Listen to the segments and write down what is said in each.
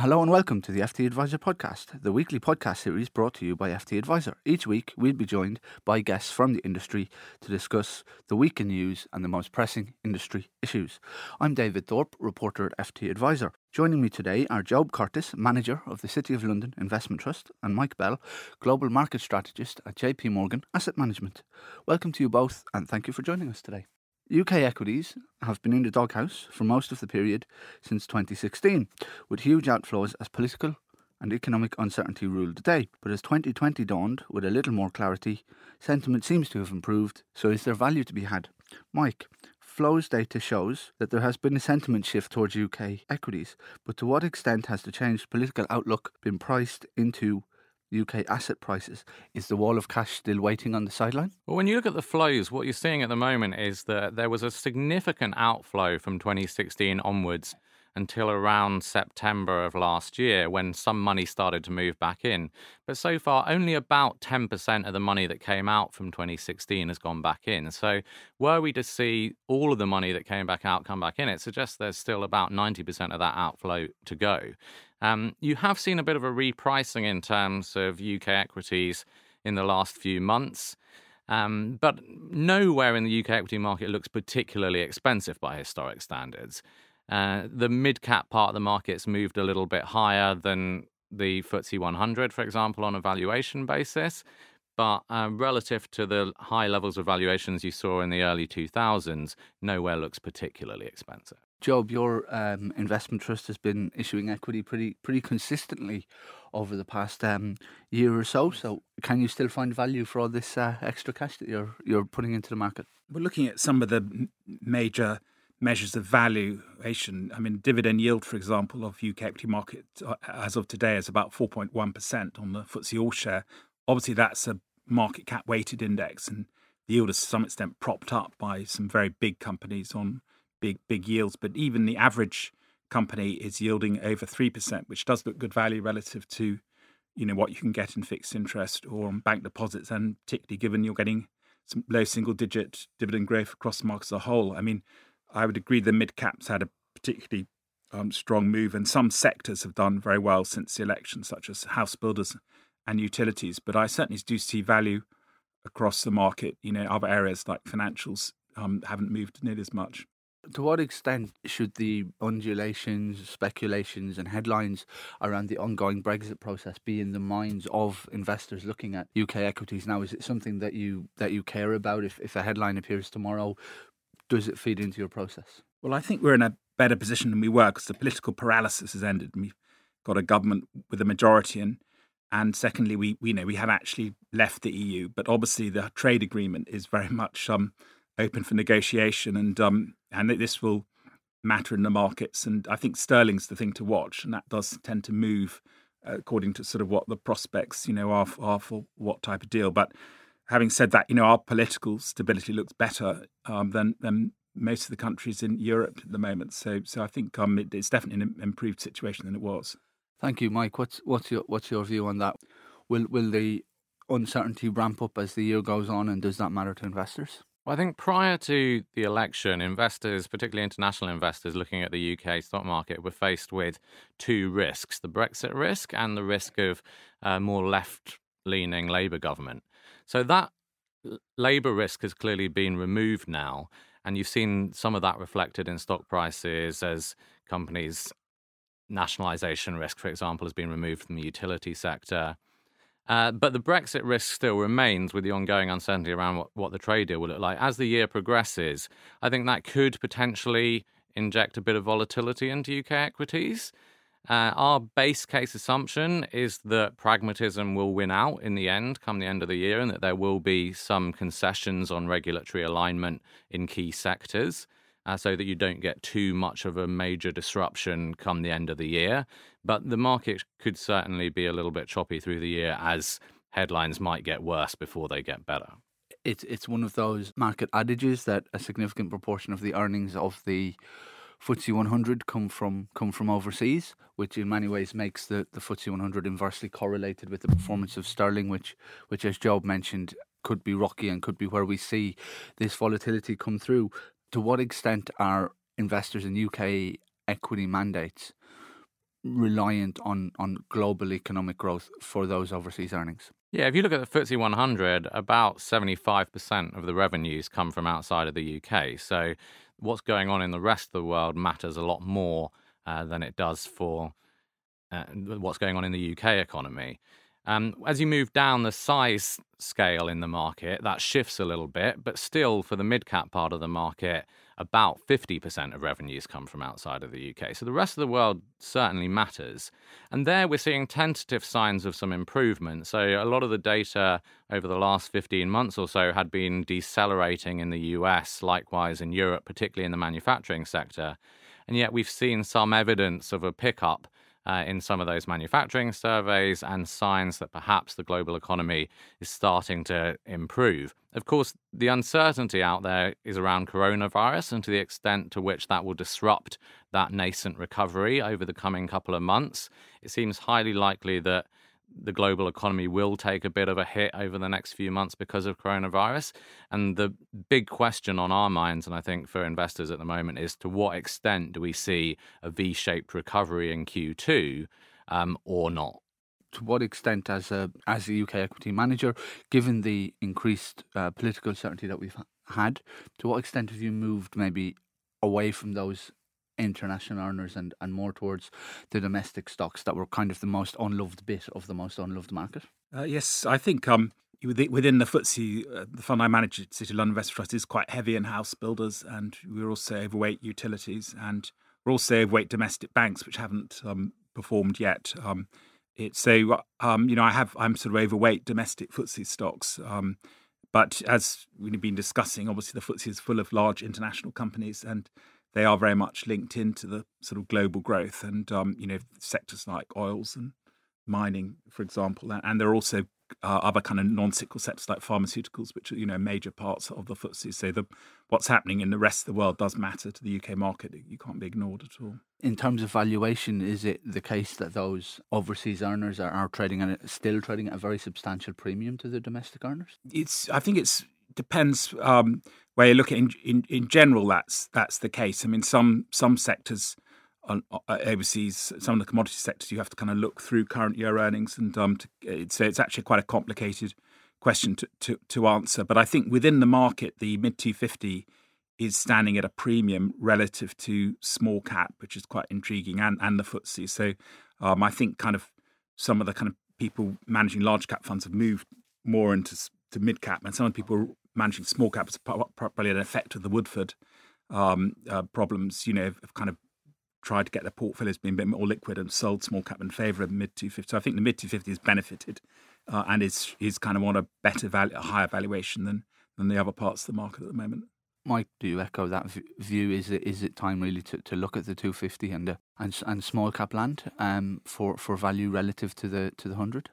Hello and welcome to the FT Adviser podcast, the weekly podcast series brought to you by FT Adviser. Each week, we'll be joined by guests from the industry to discuss the week in news and the most pressing industry issues. I'm David Thorpe, reporter at FT Adviser. Joining me today are Job Curtis, manager of the City of London Investment Trust, and Mike Bell, global market strategist at JP Morgan Asset Management. Welcome to you both, and thank you for joining us today. UK equities have been in the doghouse for most of the period since 2016, with huge outflows as political and economic uncertainty ruled the day. But as 2020 dawned with a little more clarity, sentiment seems to have improved. So, is there value to be had? Mike, flows data shows that there has been a sentiment shift towards UK equities, but to what extent has the changed political outlook been priced into UK asset prices. Is the wall of cash still waiting on the sideline? Well, when you look at the flows, what you're seeing at the moment is that there was a significant outflow from 2016 onwards until around September of last year when some money started to move back in. But so far, only about 10% of the money that came out from 2016 has gone back in. So, were we to see all of the money that came back out come back in, it suggests there's still about 90% of that outflow to go. Um, you have seen a bit of a repricing in terms of UK equities in the last few months. Um, but nowhere in the UK equity market looks particularly expensive by historic standards. Uh, the mid cap part of the market's moved a little bit higher than the FTSE 100, for example, on a valuation basis. But uh, relative to the high levels of valuations you saw in the early 2000s, nowhere looks particularly expensive. Job, your um, investment trust has been issuing equity pretty pretty consistently over the past um, year or so. So, can you still find value for all this uh, extra cash that you're you're putting into the market? We're looking at some of the major measures of valuation. I mean, dividend yield, for example, of UK equity market uh, as of today is about 4.1% on the FTSE All Share. Obviously, that's a market cap weighted index, and the yield is to some extent propped up by some very big companies on big big yields. But even the average company is yielding over three percent, which does look good value relative to you know what you can get in fixed interest or on bank deposits, and particularly given you're getting some low single digit dividend growth across the market as a whole. I mean, I would agree the mid caps had a particularly um, strong move, and some sectors have done very well since the election, such as house builders and utilities. But I certainly do see value across the market. You know, other areas like financials um, haven't moved nearly as much. To what extent should the undulations, speculations, and headlines around the ongoing Brexit process be in the minds of investors looking at UK equities now? Is it something that you that you care about? If if a headline appears tomorrow, does it feed into your process? Well, I think we're in a better position than we were because the political paralysis has ended, and we've got a government with a majority, and and secondly, we we know we have actually left the EU, but obviously the trade agreement is very much um, open for negotiation, and um, and this will matter in the markets. And I think sterling's the thing to watch, and that does tend to move uh, according to sort of what the prospects, you know, are, are for what type of deal. But having said that, you know, our political stability looks better um, than than most of the countries in Europe at the moment. So, so I think um, it, it's definitely an improved situation than it was. Thank you, Mike. What's what's your what's your view on that? Will will the uncertainty ramp up as the year goes on, and does that matter to investors? Well, I think prior to the election, investors, particularly international investors looking at the UK stock market, were faced with two risks the Brexit risk and the risk of a more left leaning Labour government. So that Labour risk has clearly been removed now. And you've seen some of that reflected in stock prices as companies' nationalisation risk, for example, has been removed from the utility sector. Uh, but the Brexit risk still remains with the ongoing uncertainty around what, what the trade deal will look like. As the year progresses, I think that could potentially inject a bit of volatility into UK equities. Uh, our base case assumption is that pragmatism will win out in the end, come the end of the year, and that there will be some concessions on regulatory alignment in key sectors uh, so that you don't get too much of a major disruption come the end of the year. But the market could certainly be a little bit choppy through the year as headlines might get worse before they get better. It's it's one of those market adages that a significant proportion of the earnings of the FTSE 100 come from come from overseas, which in many ways makes the, the FTSE 100 inversely correlated with the performance of sterling, which which as Job mentioned could be rocky and could be where we see this volatility come through to what extent are investors in UK equity mandates reliant on, on global economic growth for those overseas earnings? Yeah, if you look at the FTSE 100, about 75% of the revenues come from outside of the UK. So what's going on in the rest of the world matters a lot more uh, than it does for uh, what's going on in the UK economy. Um, as you move down the size scale in the market, that shifts a little bit, but still for the mid cap part of the market, about 50% of revenues come from outside of the UK. So the rest of the world certainly matters. And there we're seeing tentative signs of some improvement. So a lot of the data over the last 15 months or so had been decelerating in the US, likewise in Europe, particularly in the manufacturing sector. And yet we've seen some evidence of a pickup uh, in some of those manufacturing surveys and signs that perhaps the global economy is starting to improve. Of course, the uncertainty out there is around coronavirus and to the extent to which that will disrupt that nascent recovery over the coming couple of months. It seems highly likely that the global economy will take a bit of a hit over the next few months because of coronavirus. And the big question on our minds, and I think for investors at the moment, is to what extent do we see a V shaped recovery in Q2 um, or not? To what extent, as a as a UK equity manager, given the increased uh, political certainty that we've had, to what extent have you moved maybe away from those international earners and, and more towards the domestic stocks that were kind of the most unloved bit of the most unloved market? Uh, yes, I think um, within the FTSE, uh, the fund I manage at City London Investment Trust is quite heavy in house builders, and we're also overweight utilities, and we're also overweight domestic banks, which haven't um, performed yet. Um, so um, you know I have I'm sort of overweight domestic FTSE stocks. Um, but as we've been discussing, obviously the FTSE is full of large international companies, and they are very much linked into the sort of global growth and um, you know sectors like oils and mining, for example, and there are also uh, other kind of non-cyclical sectors like pharmaceuticals, which are you know major parts of the FTSE. So the what's happening in the rest of the world does matter to the UK market. You can't be ignored at all. In terms of valuation, is it the case that those overseas earners are, are trading at still trading at a very substantial premium to the domestic earners? It's I think it's depends. Um, where you look at in, in, in general, that's that's the case. I mean, some some sectors on, uh, overseas, some of the commodity sectors, you have to kind of look through current year earnings, and um, to, it's it's actually quite a complicated question to, to, to answer. But I think within the market, the mid 250 is standing at a premium relative to small cap, which is quite intriguing, and and the FTSE. So um, I think kind of some of the kind of people managing large cap funds have moved more into to mid cap, and some of the people managing small caps probably an effect of the Woodford um, uh, problems. You know, have kind of tried to get their portfolios being a bit more liquid and sold small cap in favour of mid 250. So I think the mid 250 has benefited uh, and is is kind of on a better value, a higher valuation than than the other parts of the market at the moment. Mike, do you echo that view? Is it is it time really to, to look at the 250 and the, and and small cap land um, for for value relative to the to the hundred?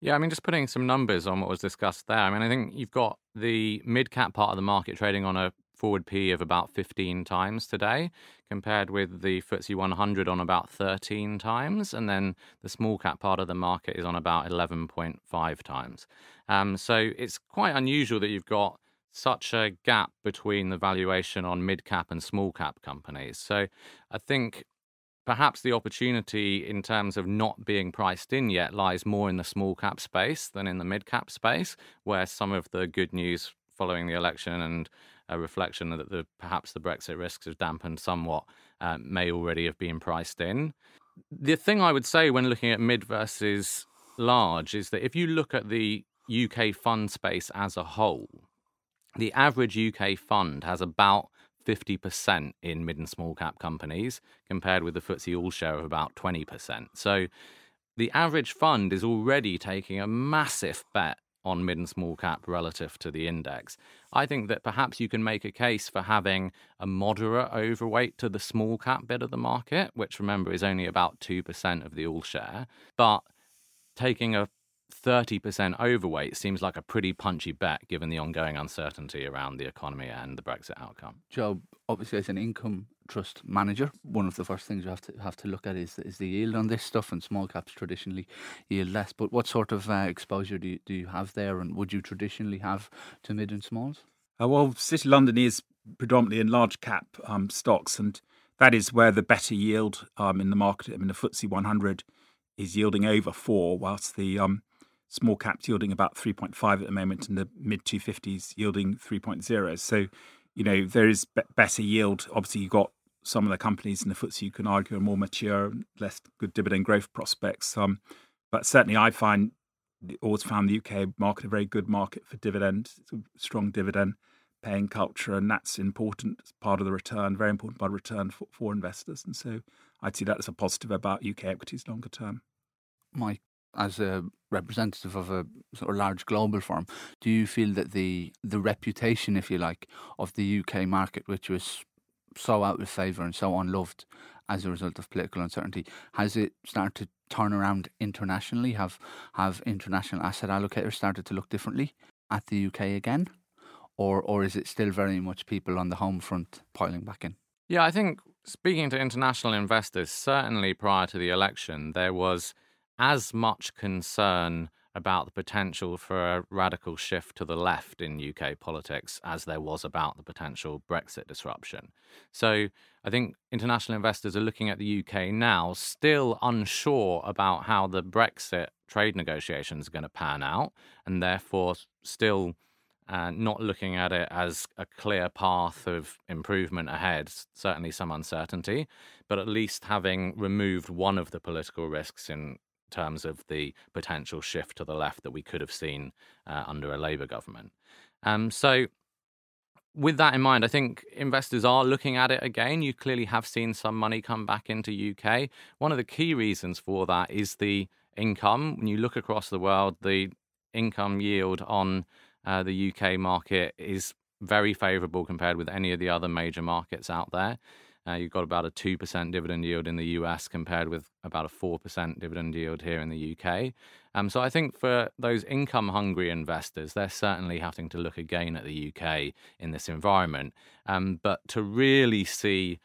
Yeah, I mean, just putting some numbers on what was discussed there. I mean, I think you've got the mid cap part of the market trading on a forward P of about 15 times today, compared with the FTSE 100 on about 13 times. And then the small cap part of the market is on about 11.5 times. Um, so it's quite unusual that you've got such a gap between the valuation on mid cap and small cap companies. So I think perhaps the opportunity in terms of not being priced in yet lies more in the small cap space than in the mid cap space, where some of the good news following the election and a reflection that the, perhaps the Brexit risks have dampened somewhat uh, may already have been priced in. The thing I would say when looking at mid versus large is that if you look at the UK fund space as a whole, the average UK fund has about 50% in mid and small cap companies compared with the FTSE All Share of about 20%. So the average fund is already taking a massive bet on mid and small cap relative to the index. I think that perhaps you can make a case for having a moderate overweight to the small cap bit of the market, which remember is only about 2% of the all share, but taking a 30% overweight seems like a pretty punchy bet given the ongoing uncertainty around the economy and the Brexit outcome. Joe, obviously, as an income trust manager, one of the first things you have to have to look at is is the yield on this stuff, and small caps traditionally yield less. But what sort of uh, exposure do you, do you have there, and would you traditionally have to mid and smalls? Uh, well, City London is predominantly in large cap um, stocks, and that is where the better yield um, in the market. I mean, the FTSE 100 is yielding over four, whilst the um, small caps yielding about 3.5 at the moment, and the mid 250s yielding 3.0. So, you know, there is be- better yield. Obviously, you've got some of the companies in the FTSE you can argue are more mature, less good dividend growth prospects. Um, but certainly, I find always found the UK market a very good market for dividend. Strong dividend paying culture, and that's important part of the return, very important part of return for, for investors. And so I'd see that as a positive about UK equities longer term. Mike, as a representative of a sort of large global firm, do you feel that the the reputation, if you like, of the UK market, which was so out of favour and so unloved as a result of political uncertainty, has it started to turn around internationally? Have have international asset allocators started to look differently at the UK again? or or is it still very much people on the home front piling back in? Yeah, I think speaking to international investors, certainly prior to the election, there was as much concern about the potential for a radical shift to the left in UK politics as there was about the potential Brexit disruption. So I think international investors are looking at the UK now, still unsure about how the Brexit trade negotiations are going to pan out, and therefore still and not looking at it as a clear path of improvement ahead, certainly some uncertainty, but at least having removed one of the political risks in terms of the potential shift to the left that we could have seen uh, under a Labour government. Um, so, with that in mind, I think investors are looking at it again. You clearly have seen some money come back into UK. One of the key reasons for that is the income. When you look across the world, the income yield on uh, the UK market is very favourable compared with any of the other major markets out there. Uh, you've got about a 2% dividend yield in the US compared with about a 4% dividend yield here in the UK. Um, so I think for those income hungry investors, they're certainly having to look again at the UK in this environment. Um, but to really see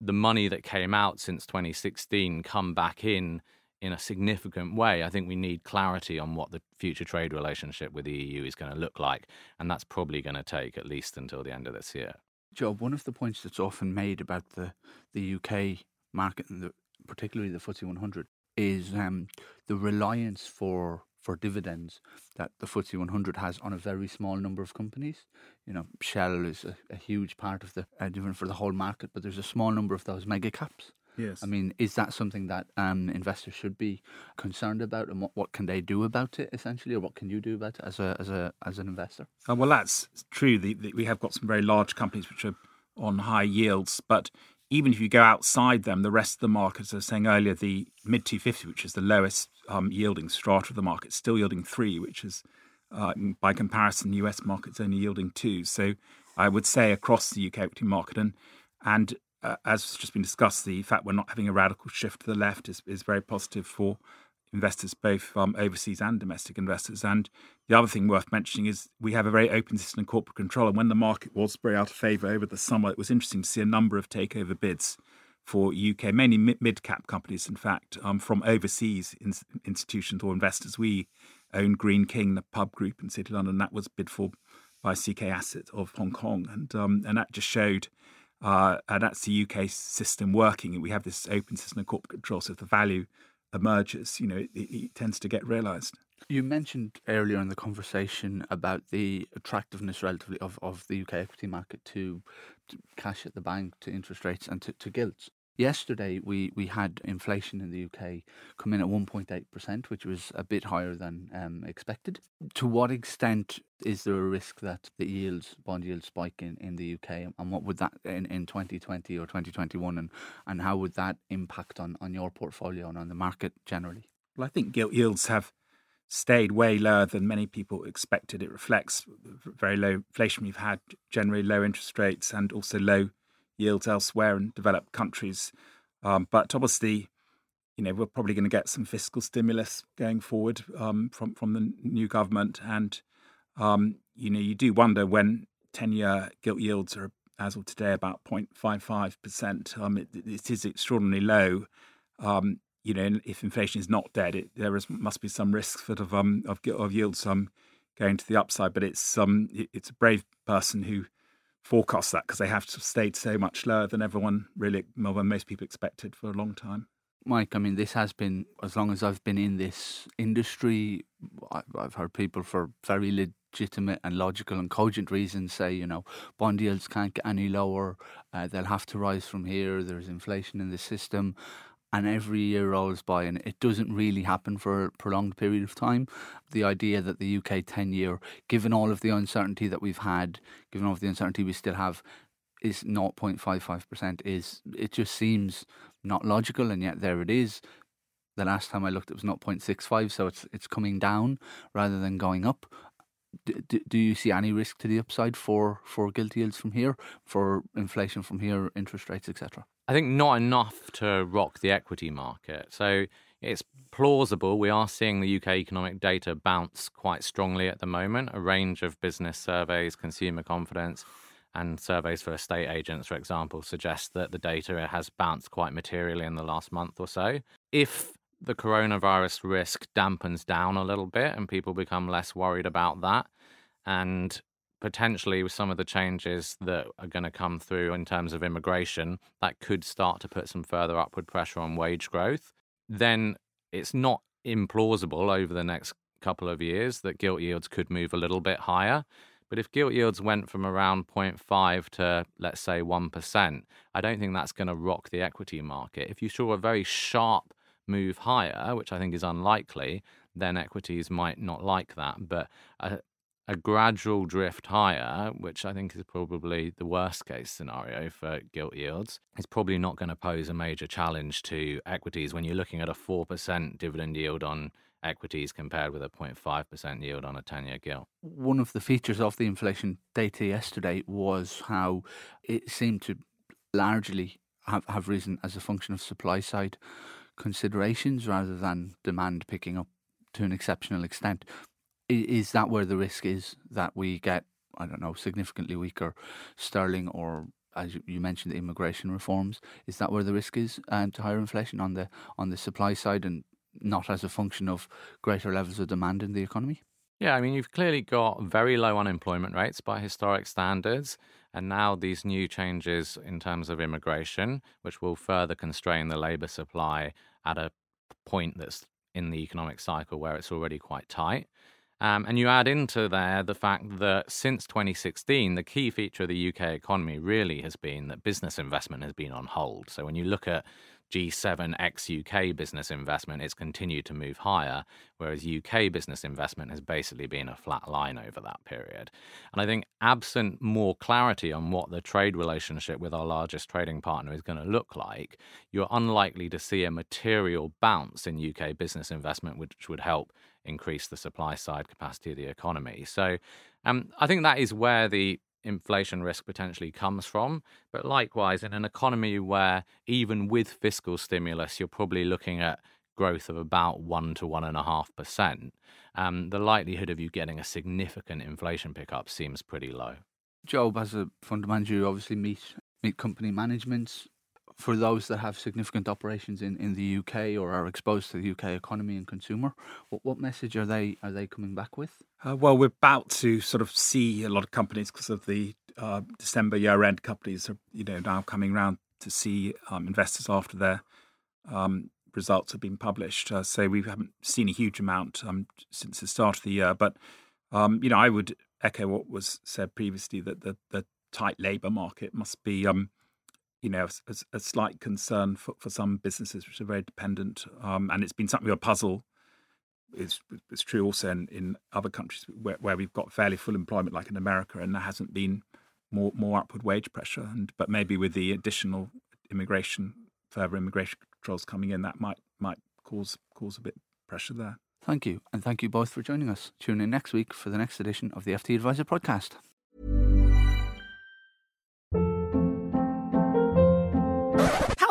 the money that came out since 2016 come back in in a significant way, I think we need clarity on what the future trade relationship with the EU is going to look like. And that's probably going to take at least until the end of this year. Job, one of the points that's often made about the, the UK market, and the, particularly the FTSE 100, is um, the reliance for for dividends that the FTSE 100 has on a very small number of companies. You know, Shell is a, a huge part of the uh, dividend for the whole market, but there's a small number of those mega caps Yes. I mean, is that something that um, investors should be concerned about, and what, what can they do about it, essentially, or what can you do about it as a as a as an investor? Uh, well, that's true. The, the, we have got some very large companies which are on high yields, but even if you go outside them, the rest of the market, as I was saying earlier, the mid 250, which is the lowest um, yielding strata of the market, still yielding three, which is uh, by comparison, the US market's only yielding two. So I would say across the UK equity market, and and uh, as has just been discussed, the fact we're not having a radical shift to the left is, is very positive for investors, both um, overseas and domestic investors. And the other thing worth mentioning is we have a very open system of corporate control. And when the market was very out of favour over the summer, it was interesting to see a number of takeover bids for UK, mainly mid cap companies, in fact, um, from overseas in- institutions or investors. We own Greene King, the pub group in City London. That was bid for by CK Asset of Hong Kong. And, um, and that just showed uh, and that's the UK system working. We have this open system of corporate control. So if the value emerges, you know, it, it tends to get realised. You mentioned earlier in the conversation about the attractiveness relatively of, of the UK equity market to, to cash at the bank, to interest rates, and to, to gilts. Yesterday, we, we had inflation in the UK come in at 1.8%, which was a bit higher than um, expected. To what extent is there a risk that the yields, bond yields spike in, in the UK? And what would that in, in 2020 or 2021? And, and how would that impact on, on your portfolio and on the market generally? Well, I think gilt yields have stayed way lower than many people expected. It reflects very low inflation we've had, generally low interest rates, and also low yields elsewhere in developed countries. Um, but obviously, you know, we're probably going to get some fiscal stimulus going forward um, from from the new government, and um, you know, you do wonder when ten-year gilt yields are, as of today, about 0.55 percent. Um, it, it is extraordinarily low. Um, you know, if inflation is not dead, it, there is, must be some risk sort of um of, of yields um going to the upside. But it's um it, it's a brave person who forecast that because they have stayed so much lower than everyone really, more than most people expected for a long time. Mike, I mean, this has been, as long as I've been in this industry, I've heard people for very legitimate and logical and cogent reasons say, you know, bond yields can't get any lower, uh, they'll have to rise from here, there's inflation in the system. And every year rolls by and it doesn't really happen for a prolonged period of time. The idea that the UK 10 year, given all of the uncertainty that we've had, given all of the uncertainty we still have, is not 0.55% is it just seems not logical and yet there it is the last time I looked it was not 0.65 so it's it's coming down rather than going up do, do you see any risk to the upside for for gilt yields from here for inflation from here interest rates etc I think not enough to rock the equity market. So it's plausible. We are seeing the UK economic data bounce quite strongly at the moment. A range of business surveys consumer confidence and surveys for estate agents, for example, suggest that the data has bounced quite materially in the last month or so. If the coronavirus risk dampens down a little bit and people become less worried about that, and potentially with some of the changes that are going to come through in terms of immigration, that could start to put some further upward pressure on wage growth, then it's not implausible over the next couple of years that gilt yields could move a little bit higher. But if gilt yields went from around 0.5 to, let's say, 1%, I don't think that's going to rock the equity market. If you saw a very sharp move higher, which I think is unlikely, then equities might not like that. But a, a gradual drift higher, which I think is probably the worst case scenario for gilt yields, is probably not going to pose a major challenge to equities when you're looking at a 4% dividend yield on equities compared with a 0.5% yield on a 10 year gilt. One of the features of the inflation data yesterday was how it seemed to largely have, have risen as a function of supply side considerations rather than demand picking up to an exceptional extent. Is that where the risk is that we get, I don't know, significantly weaker sterling or as you mentioned, the immigration reforms. Is that where the risk is um, to higher inflation on the on the supply side, and not as a function of greater levels of demand in the economy? Yeah, I mean, you've clearly got very low unemployment rates by historic standards. And now these new changes in terms of immigration, which will further constrain the labour supply at a point that's in the economic cycle where it's already quite tight. Um, and you add into there the fact that since 2016, the key feature of the UK economy really has been that business investment has been on hold. So when you look at G7 ex UK business investment, it's continued to move higher, whereas UK business investment has basically been a flat line over that period. And I think, absent more clarity on what the trade relationship with our largest trading partner is going to look like, you're unlikely to see a material bounce in UK business investment, which would help increase the supply side capacity of the economy. So um, I think that is where the inflation risk potentially comes from. But likewise, in an economy where even with fiscal stimulus, you're probably looking at growth of about one to one and a half percent, um, the likelihood of you getting a significant inflation pickup seems pretty low. Job, as a fund manager, you obviously meet meet company management for those that have significant operations in, in the UK or are exposed to the UK economy and consumer, what, what message are they are they coming back with? Uh, well, we're about to sort of see a lot of companies because of the uh, December year end. Companies are you know now coming around to see um, investors after their um, results have been published. Uh, so we haven't seen a huge amount um, since the start of the year, but um, you know I would echo what was said previously that the, the tight labour market must be um, you know, a, a, slight concern for, for some businesses which are very dependent. Um, and it's been something of a puzzle. It's, it's true also in, in other countries where, where we've got fairly full employment, like in America, and there hasn't been more more upward wage pressure. And but maybe with the additional immigration, further immigration controls coming in, that might might cause cause a bit pressure there. Thank you, and thank you both for joining us. Tune in next week for the next edition of the FT Adviser podcast.